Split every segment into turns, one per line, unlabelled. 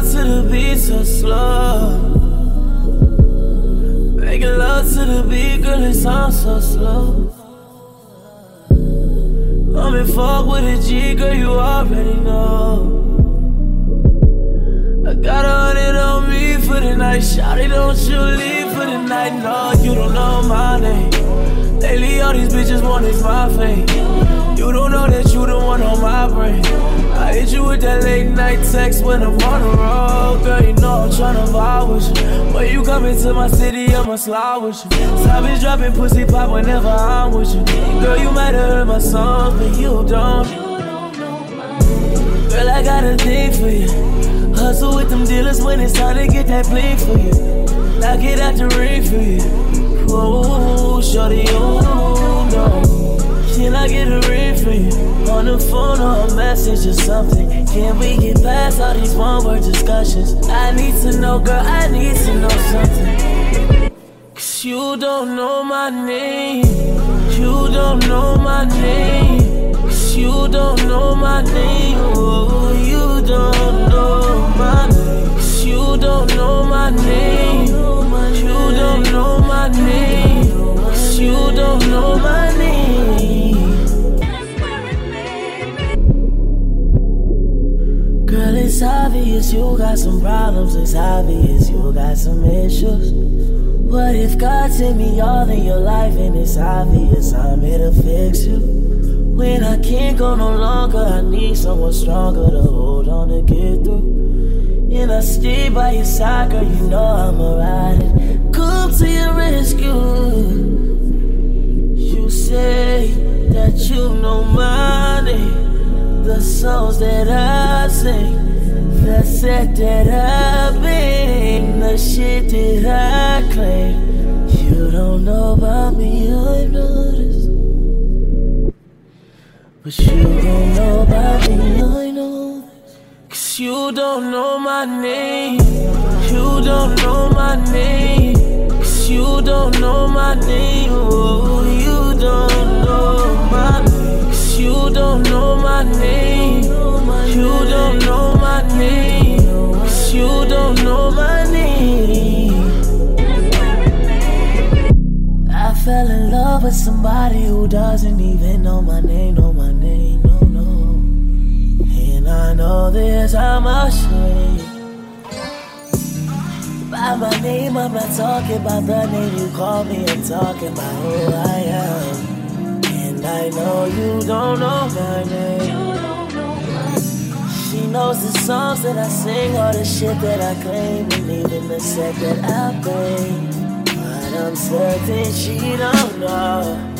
love to the beat so slow. Making love to the beat, girl, it sounds so slow. I'm in fuck with a G, girl, you already know. I got a hundred on me for the night. Shawty, don't you leave for the night. No, you don't know my name. Lately, all these bitches want is my fame. You don't know that you the one on my brain. I hit you with that late night text when I'm on the road. Girl, you know I'm tryna vibe with you. When you come into my city, I'ma slide with you. Savage dropping pussy pop whenever I'm with you. Girl, you might have heard my song, but you don't. Girl, I got a thing for you. Hustle with them dealers when it's time to get that bling for you. Knock it out the ring for you. Oh, shorty, oh no. Can I get a ring On the phone or a message or something. Can we get past all these one word discussions? I need to know, girl, I need to know something. Cause you don't know my name. You don't know my name. Cause you don't know my name. Oh, you don't know my name. Cause you don't know my name. You don't know my name. Cause you don't know my name. It's obvious you got some problems. It's obvious you got some issues. What if God sent me all in your life and it's obvious I'm here to fix you? When I can't go no longer, I need someone stronger to hold on to get through. And I stay by your side, girl, you know I'm a ride. Come to your rescue. That I bring, the shit that I claim. You don't know about me, I've noticed. But you don't know about me, I know. Cause you don't know my name. You don't know my name. Cause you don't know my name. Oh, you don't know my name. Cause you don't know my name. You don't know my name. You don't know my name. I fell in love with somebody who doesn't even know my name, know my name, no, no. And I know this, I'm ashamed. By my name, I'm not talking about the name you call me, I'm talking about who I am. And I know you don't know my name. Knows the songs that I sing, all the shit that I claim, and even the set that I play. But I'm certain she don't know.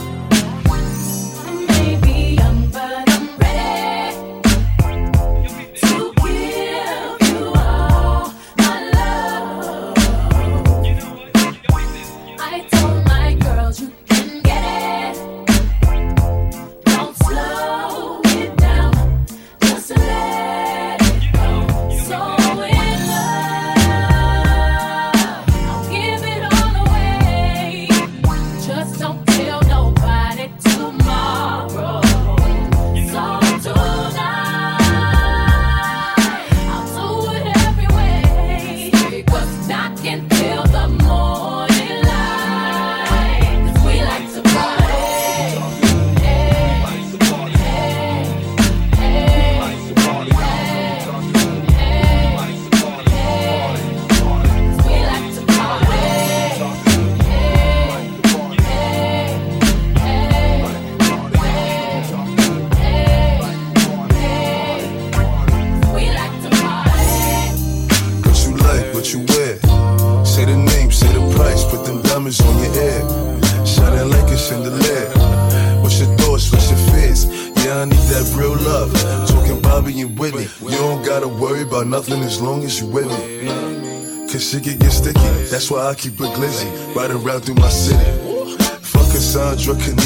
Why I keep it glizzy. Riding around through my city. Fuck Cassandra, Kanisha,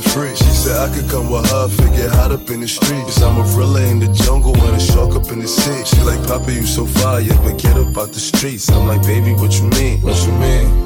the. She said I could come with her, figure hot up in the streets. I'm a thriller in the jungle and a shark up in the sea. She like, Papa, you so fire, but get up out the streets. I'm like, baby, what you mean? What you mean?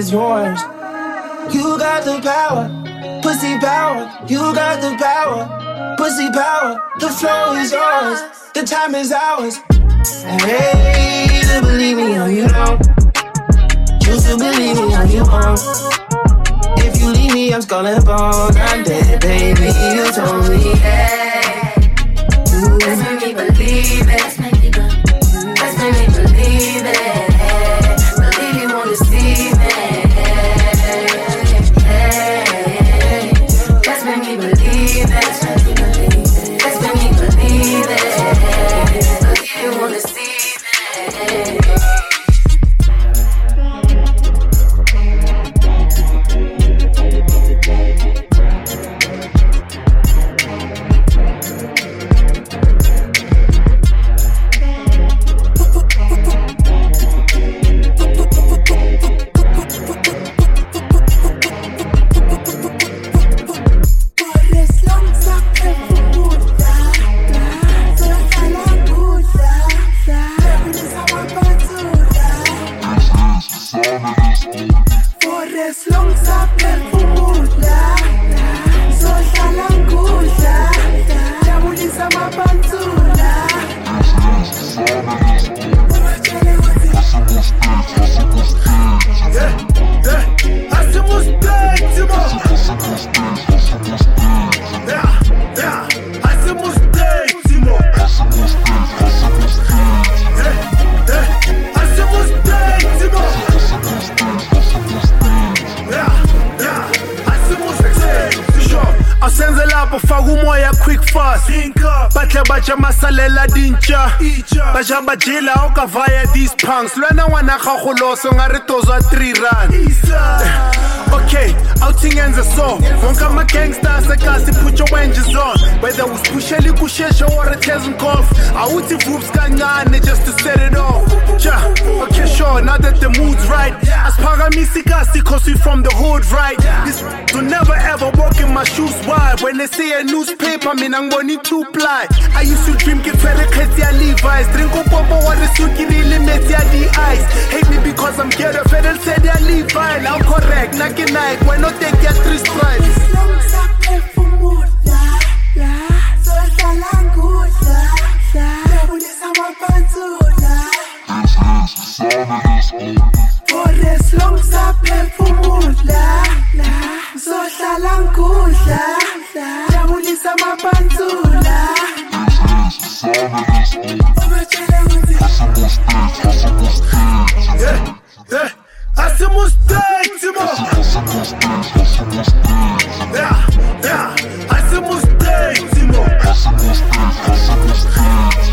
Is yours. You got the power, pussy power. You got the power, pussy power. The flow is yours, the time is ours. Hey, to believe me or you don't. Choose to believe me or you won't. If you leave me, I'm skull and bone. I'm dead, baby. You told me, hey.
That's believe it.
Baja bajela okavaya these punks. Lwena ngwana gago loso nga voops kancane just to set it off. Ja okay sure now that the mood's right. Asiphakamisa ikasi cause we from the hood right? This will never ever walk in my shoes. Wide when they see a newspaper mina ngibona i-two-ply i used to dream ke tshwere kgetsi ya levis. Drink up upopo wa re sukirile metsi ya the ice. hate me because i'm ghetto fedel said ya levi. Now correct ke nike wena o take ya three stripes Yeah, yeah. Asimustate, Timo. Yeah, yeah. Asimustate, Timo.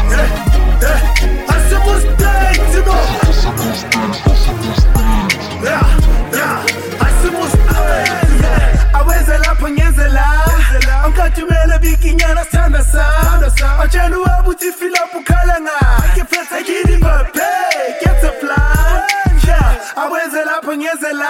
Yeah, yeah. Angikathumele bikinyana sithanda sa. Atshela uwabuthi filapho ukhala nga. Ngiphethe kini babe. Get a fly. Yeah. Awenze lapho ngenze la.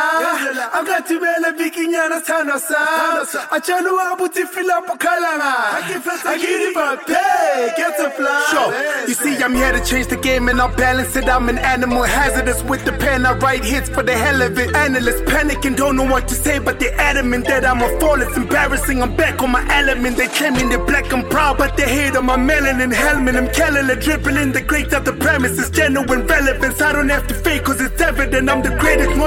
Angikathumele bikinyana sithanda sa. Atshela uwabuthi filapho ukhala nga. Ngiphethe babe. Get a fly. Sure. You see, I'm here to change the game and I'll balance it. I'm an animal hazardous with the pen. I write hits for the hell of it. Analysts panicking, don't know what to say, but they're adamant that I'm a fall. It's embarrassing. I'm back on my element. They claiming they're black and proud, but they hate on my melanin helmet. I'm killing it, dripping in the great of the premises. Genuine relevance. I don't have to fake, cause it's evident I'm the greatest. Monologue,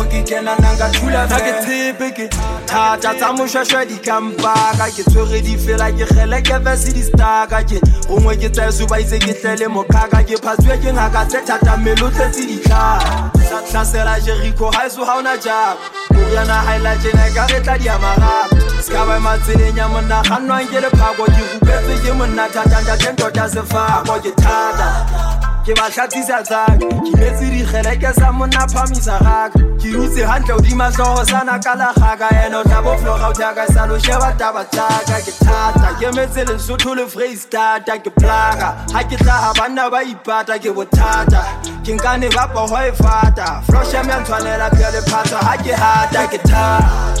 mo ke kena nanga thula na ke tshepe ke thata tsa moshwashwa di kampaka ke tshwere di fela ke kgele ke vese di staka ke. Gongwe ke tsaeso ba itse ke tlele mokgaka ke phasue ke ngaka tse thata mmele o tletse ditlhaa tlhasela jeriko ga eso ga ona jabo koriana gaela jena ka re tla diamagapo ska ba matseleng ya monna ga nnwang ke lephako. Ke rupetswe ke monna thatantateng tota sefako ke thata ke ba tlhatsisa tsaka ke metse dikgeleke sa monna phamisa gaka ke dutse gantle odima tlhogo sana ka legaka ene o tla boflogauthaka sa losheba taba tsaka. Ke thata ke metse lesotho le freistata ke plaka. Ga ke tla ga banna ba ipata ke bothata. Ke nkane ba pogo e fata. Floshem ya ntshwanela pele phatsa ga ke hata ke thata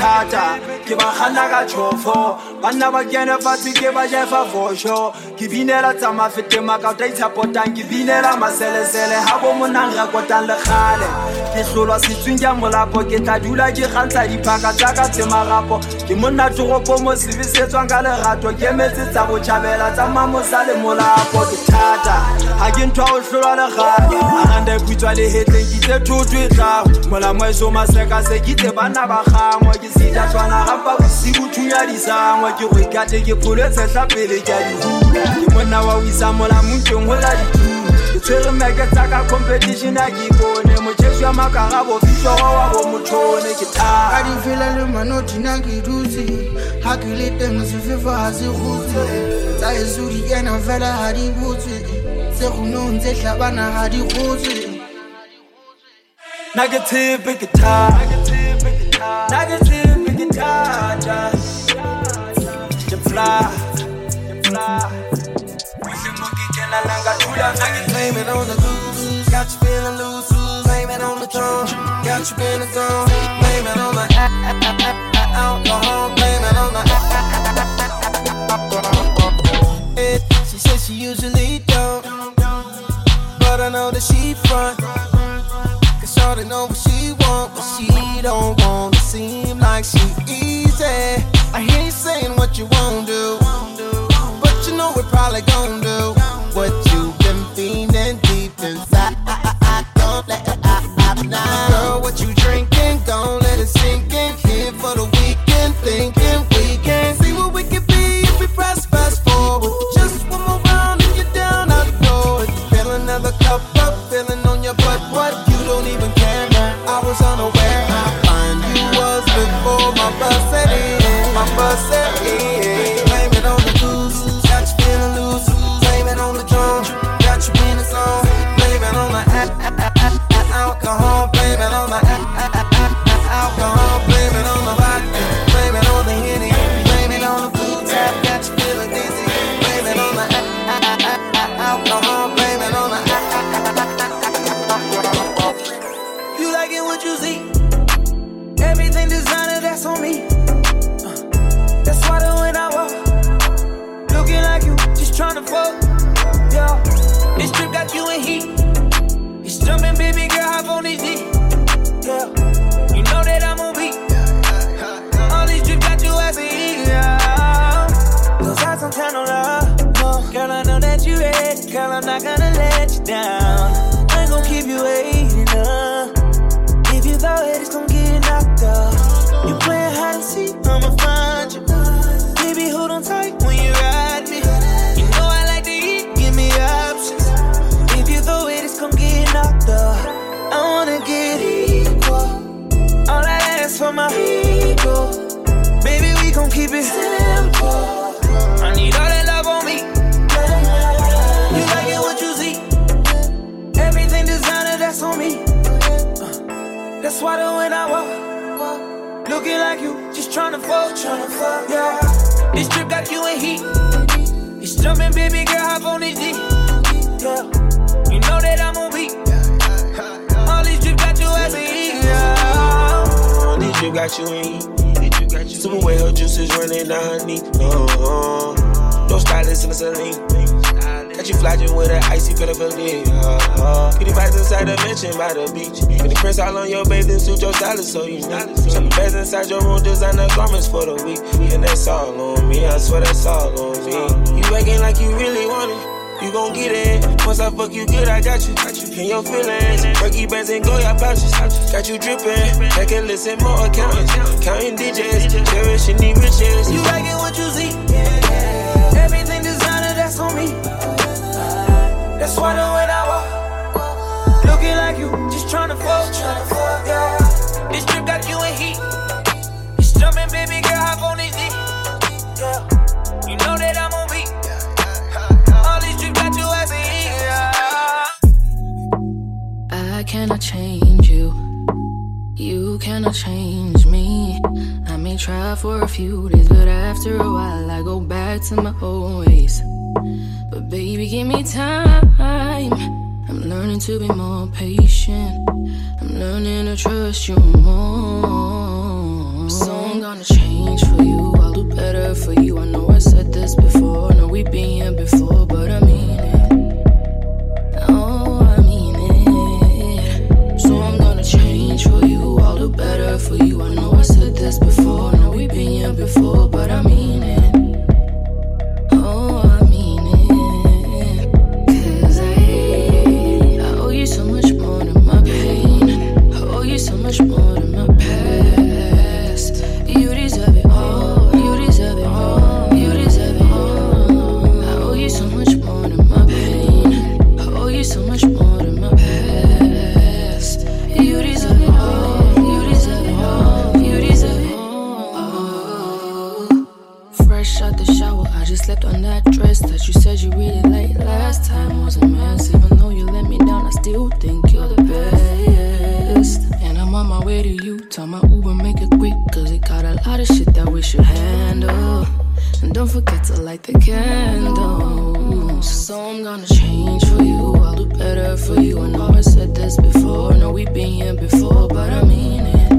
thata ke ke ke ke ke ke ba gana ka tšhofo banna ba kene fatshe ke ba jefa fosho ke binela tsa mafete makauta itshapotang ke binela maselesele ga bo monang rekotang le kgale. Ke tlolwa setswing ka molapo. Ke tla dula ke gantsha diphaka tsa ka tshemagapo ke monna toropo mo sebesetswang ka lerato. Ke metse tsa botšhabela tsa mamosa le molapo. Ke thata. Ga ke ntho o tlholwa legale aganda eputswa lehetleng kitse thotho e tlago molamo eso masekase kitse banna ba gangwe ke sita tshwana gampa bosigo thunya disangwe ke go ikate ke pholo tshetlha pele ke a dihula ke monna wa o isa molamong keng gola dithulo ke tshwere meke tsa ka competition a ke bofitlhogo wa bo motšhone ke
di le ke dutse ga ke le ga se gotse tsa eso di fela ga di tse gonong tse tlhabana ga di
tshepe ke thata na ke ke
Blame it on the got you feeling loose. Blame it on the got you in the. Blame it on the alcohol. Blame it on the. She says she usually don't, but I know that she front. Cause Shorty know what she want, but she don't want to seem like she easy. I hear you saying what you won't do, you know we're probably gon' do what you've been feeling deep inside. I, I, I don't let me. You
acting like you really want it. You gon' get it. Once I fuck you good, I got you. In your feelings. Perky bands and Goya pouches. Got you drippin'. Back and listen more accountants. Counting digits. Cherishing the riches.
You liking what you see? Everything designer, that's on me. That's why the way I walk. Looking like you, just tryna fuck. Yeah. This trip got you in heat. It's jumping, baby girl, hop on this
cannot change you. You cannot change me. I may try for a few days, but after a while I go back to my old ways. But baby, give me time. I'm learning to be more patient. I'm learning to trust you more. So I'm gonna change for you. I'll do better for you. I know I said this before. I know we've been here before, but I mean it. Better for you. I know I said this before. I know we've been here before, but I mean you. Tell my Uber make it quick, cause it got a lot of shit that we should handle. And don't forget to light the candles. So I'm gonna change for you. I'll do better for you. I know I said this before. Know we've been here before, but I mean it.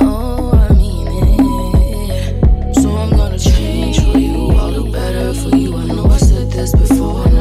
Oh, I mean it. So I'm gonna change for you. I'll do better for you. I know I said this before.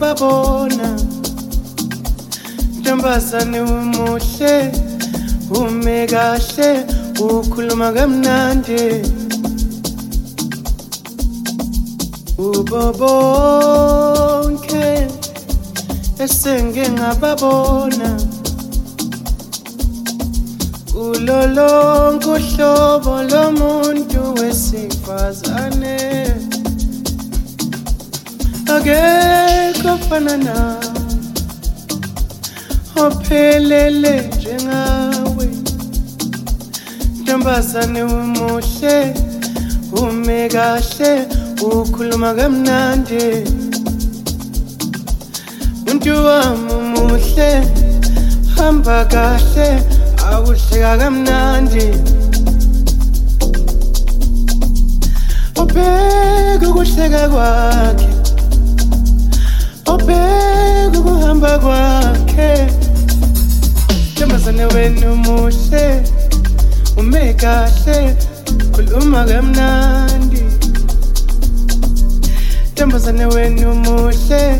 Ngababona Ntombazane umuhle ume kahle ukhuluma kamnandi. Ubo bonke esenge ngababona. Kulolonke uhlobo lomuntu wesifazane. Akekho fana nawe ophelele njengawe. Ntombazane umuhle ume kahle ukhuluma kamnandi. Muntu wami umuhle hamba kahle akuhleka kamnandi. Ubheka ukuhleka kwakhe. Ukuhamba kwakhe. Ntombazane wenu muhle ume kahle khuluma kamnandi. Ntombazane wenu muhle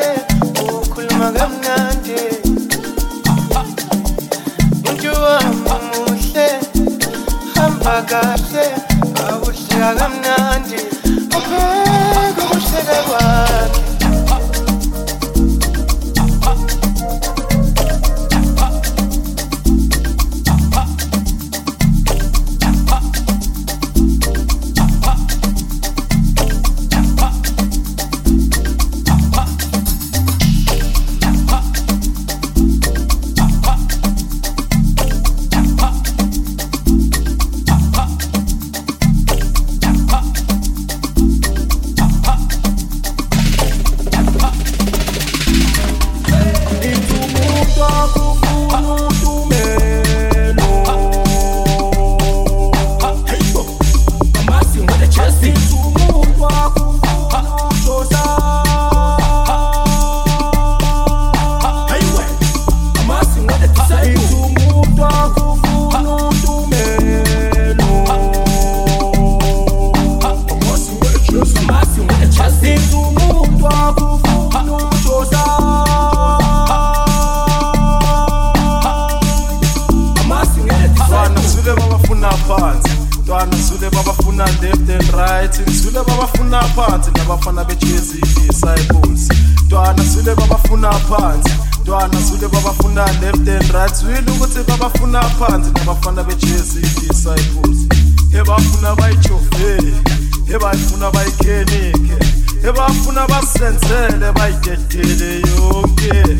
ebafuna basenzele bayidedele yonke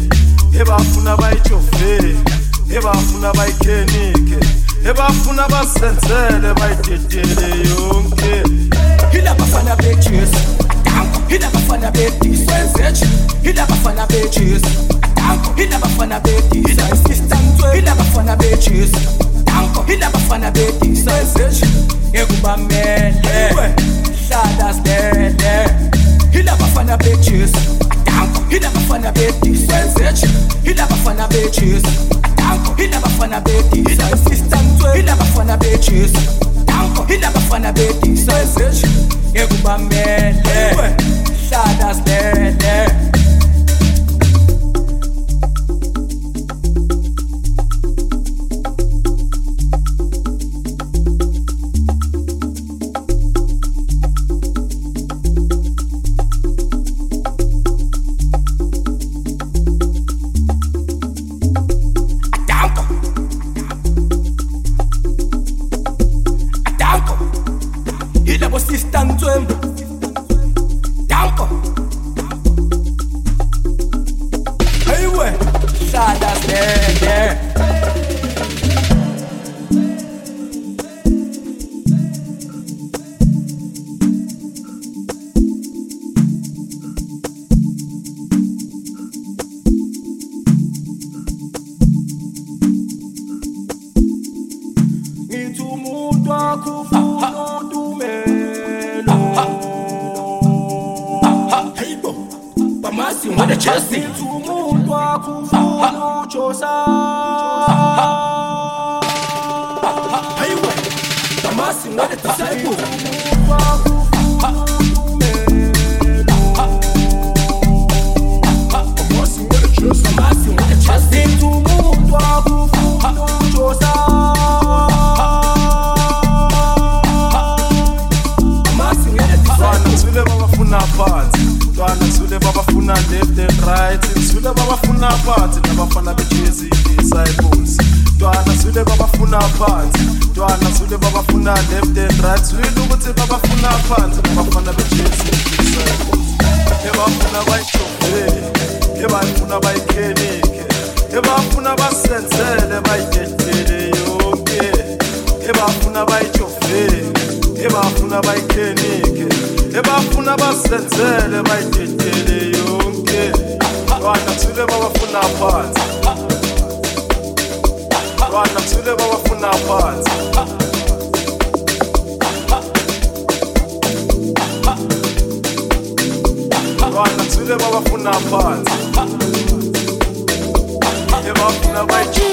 ebafuna bayijove ebafuna bayikhenike ebafuna basenzele bayidedele yonke.
Hila bafana bitches Danko Hila bafana bitches Sensage Hila bafana bitches Danko Hila bafana bitches Hila assistant Hila bitches Danko Hila bafana bitches Sensage Ekubamele Hlala stele Hila bafana bitches Danko Hila bafana bitches Sensage Hila bafana bitches Danko Hila bafana bitches Hila assistant Hila bafana bitches Danko Hila bafana bitches Sensage Ekubamele Hlala stele
yenza umuntu wakho ufuna ujosa
Damasi ngane disciple Napa
bathule babafuna left and right. Nithule babafuna phansi nabafana bejezi disciples ntwana sule babafuna phansi. Ntwana sule babafuna left and right. Swile ukuthi babafuna phansi nabafana bejezi disciples ebafuna bayijovele ebafuna bayikhenike. Ebafuna basenzele bayidedele yonke. Ebafuna bayijovele ebafuna bayikhenike. Ebafuna basenzele bayidedele yonke. Ntwana thule babafuna phansi. Ntwana thule babafuna phansi. Ntwana thule babafuna phansi. Ebafuna bayijove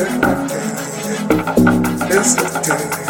It's the day.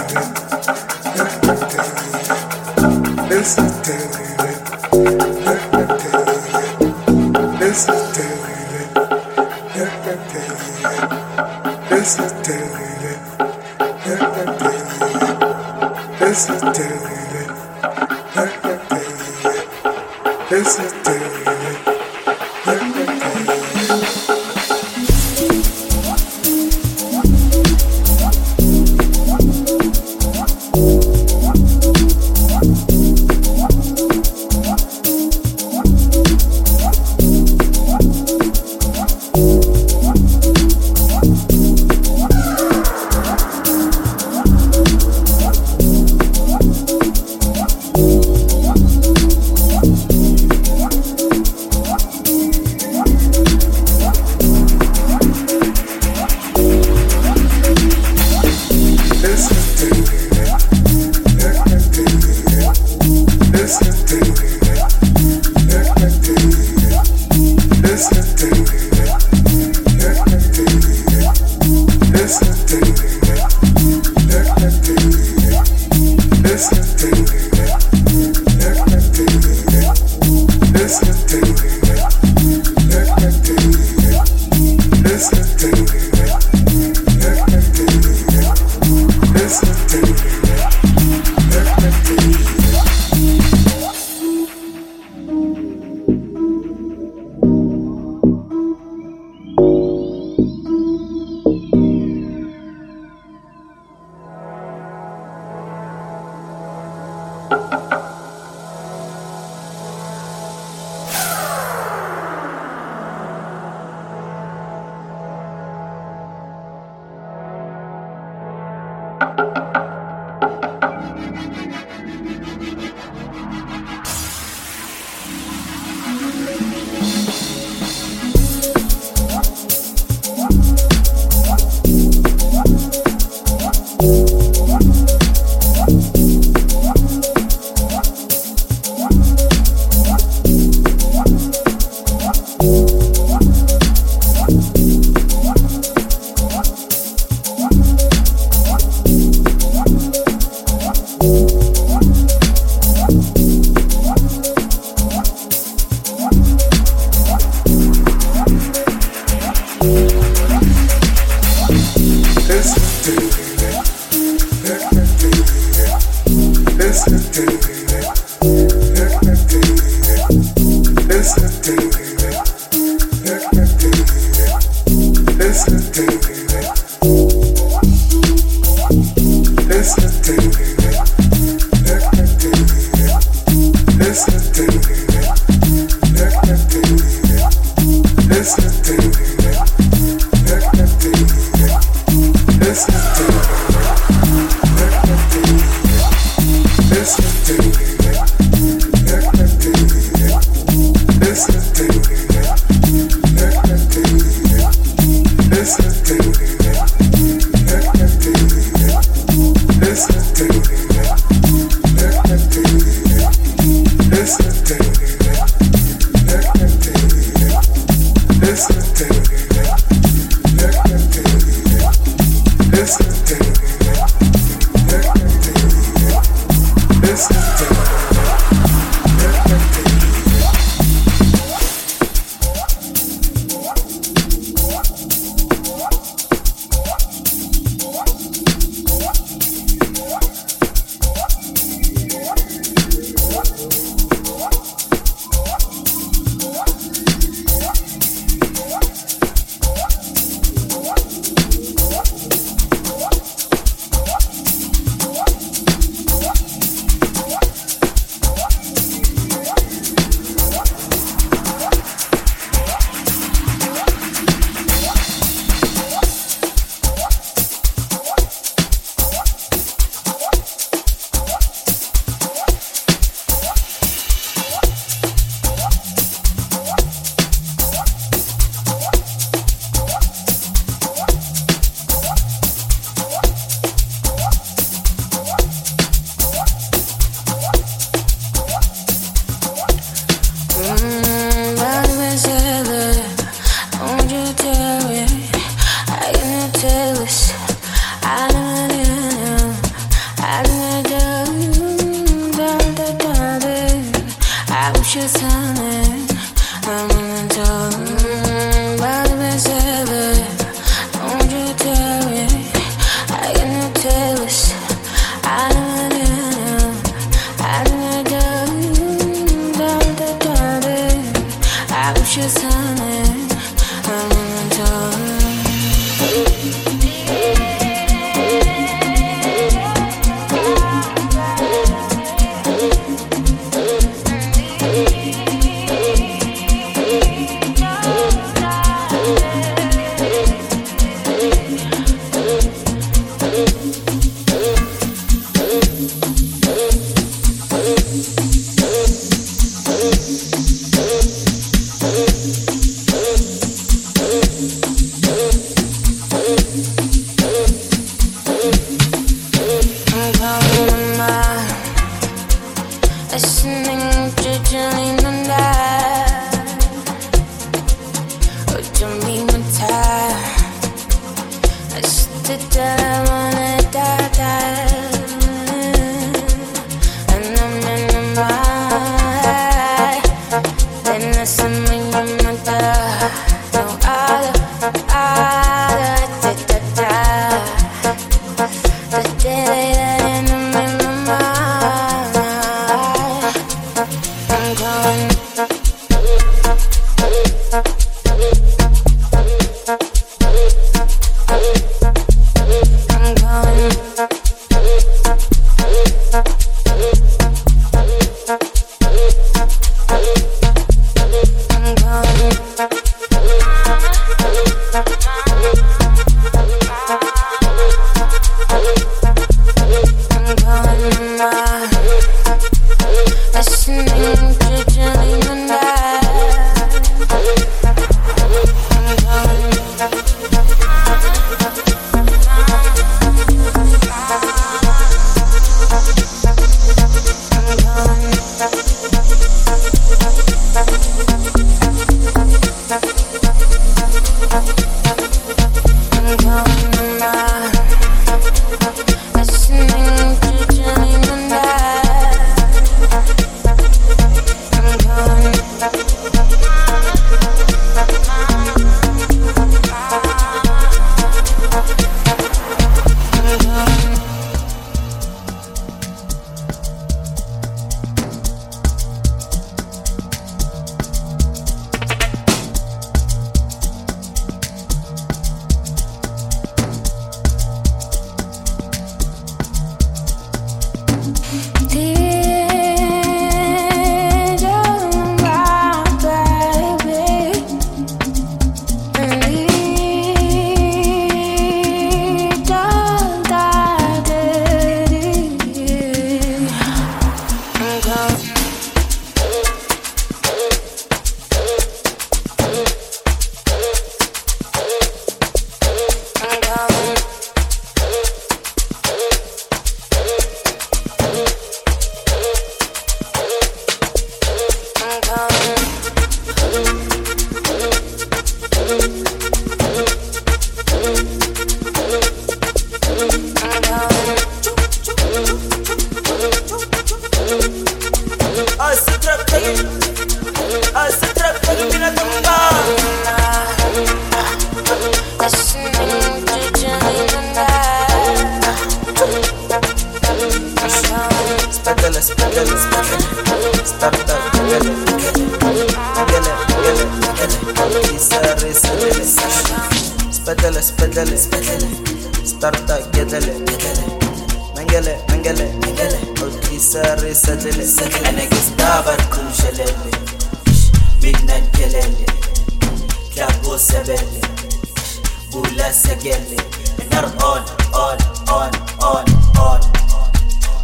Let's ula segele and on on on on on on.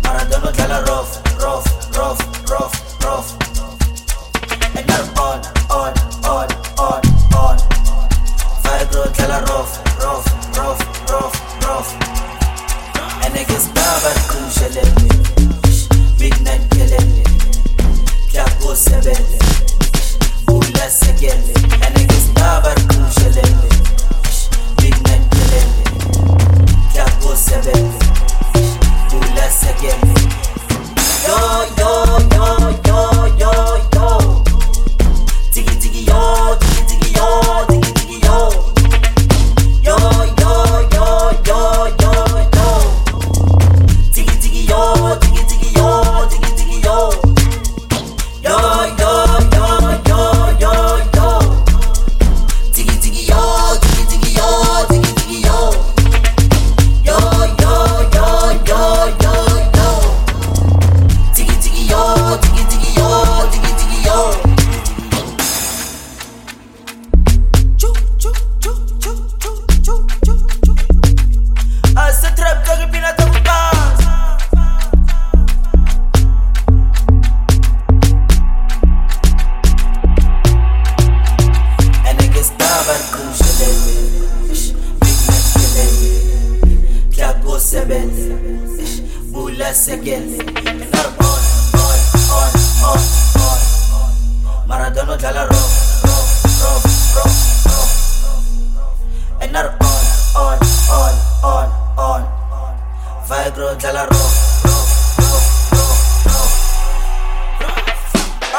Maradona dalaro